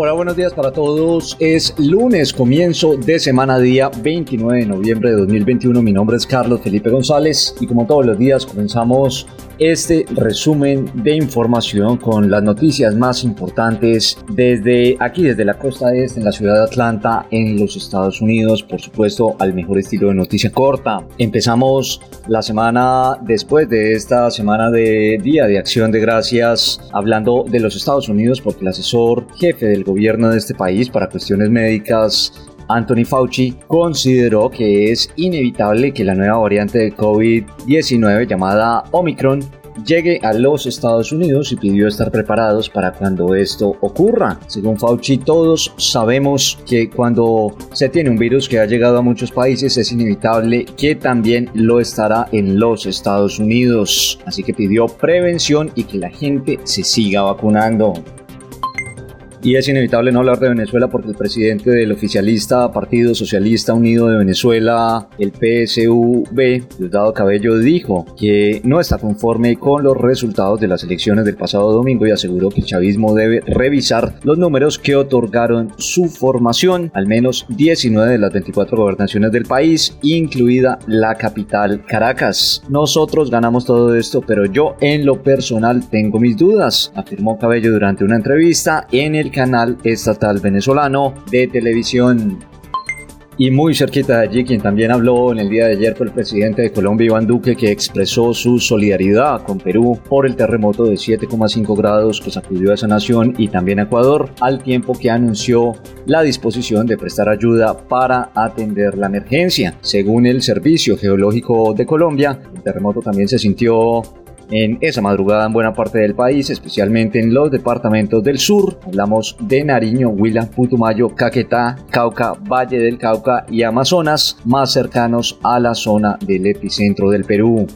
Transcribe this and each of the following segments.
Hola, buenos días para todos. Es lunes, comienzo de semana día 29 de noviembre de 2021. Mi nombre es Carlos Felipe González y como todos los días comenzamos este resumen de información con las noticias más importantes desde aquí, desde la costa este, en la ciudad de Atlanta, en los Estados Unidos, por supuesto, al mejor estilo de noticia corta. Empezamos la semana después de esta semana de Día de Acción de Gracias hablando de los Estados Unidos porque el asesor jefe del gobierno de este país para cuestiones médicas Anthony Fauci consideró que es inevitable que la nueva variante de COVID-19 llamada Omicron llegue a los Estados Unidos y pidió estar preparados para cuando esto ocurra. Según Fauci, todos sabemos que cuando se tiene un virus que ha llegado a muchos países es inevitable que también lo estará en los Estados Unidos. Así que pidió prevención y que la gente se siga vacunando. Y es inevitable no hablar de Venezuela porque el presidente del oficialista Partido Socialista Unido de Venezuela, el PSUV, Diosdado Cabello, dijo que no está conforme con los resultados de las elecciones del pasado domingo y aseguró que el chavismo debe revisar los números que otorgaron su formación, al menos 19 de las 24 gobernaciones del país, incluida la capital Caracas. Nosotros ganamos todo esto, pero yo en lo personal tengo mis dudas, afirmó Cabello durante una entrevista en el canal estatal venezolano de televisión. Y muy cerquita de allí, quien también habló en el día de ayer fue el presidente de Colombia, Iván Duque, que expresó su solidaridad con Perú por el terremoto de 7,5 grados que sacudió a esa nación y también a Ecuador, al tiempo que anunció la disposición de prestar ayuda para atender la emergencia. Según el Servicio Geológico de Colombia, el terremoto también se sintió en esa madrugada en buena parte del país, especialmente en los departamentos del sur. Hablamos de Nariño, Huila, Putumayo, Caquetá, Cauca, Valle del Cauca y Amazonas, más cercanos a la zona del epicentro del Perú.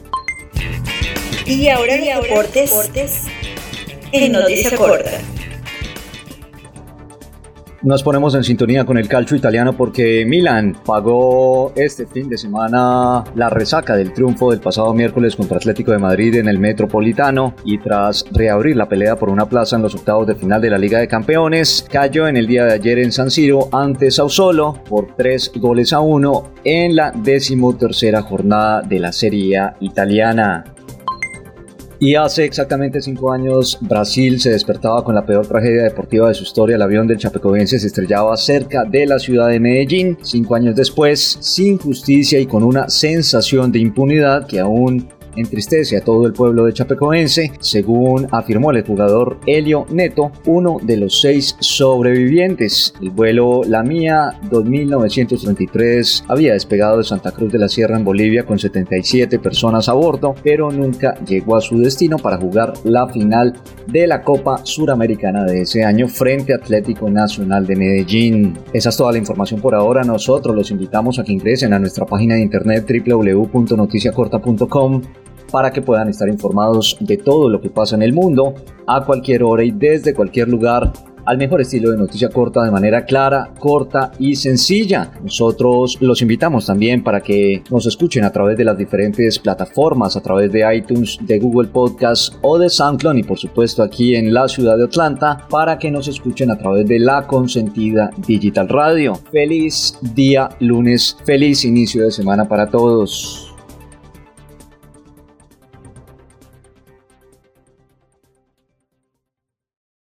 Y ahora, y ahora deportes, en Noticia Corta. Nos ponemos en sintonía con el calcio italiano porque Milan pagó este fin de semana la resaca del triunfo del pasado miércoles contra Atlético de Madrid en el Metropolitano y tras reabrir la pelea por una plaza en los octavos de final de la Liga de Campeones, cayó en el día de ayer en San Siro ante Sassuolo por tres goles a uno en la decimotercera jornada de la Serie italiana. Y hace exactamente cinco años Brasil se despertaba con la peor tragedia deportiva de su historia. El avión del Chapecoense se estrellaba cerca de la ciudad de Medellín. Cinco años después, sin justicia y con una sensación de impunidad que aún entristece a todo el pueblo de Chapecoense, según afirmó el jugador Helio Neto, uno de los seis sobrevivientes. El vuelo La Mía 2933 había despegado de Santa Cruz de la Sierra en Bolivia con 77 personas a bordo, pero nunca llegó a su destino para jugar la final de la Copa Suramericana de ese año frente a Atlético Nacional de Medellín. Esa es toda la información por ahora. Nosotros los invitamos a que ingresen a nuestra página de internet www.noticiacorta.com para que puedan estar informados de todo lo que pasa en el mundo a cualquier hora y desde cualquier lugar al mejor estilo de noticia corta de manera clara, corta y sencilla. Nosotros los invitamos también para que nos escuchen a través de las diferentes plataformas, a través de iTunes, de Google Podcast o de SoundCloud y por supuesto aquí en la ciudad de Atlanta para que nos escuchen a través de la consentida Digital Radio. Feliz día lunes, feliz inicio de semana para todos.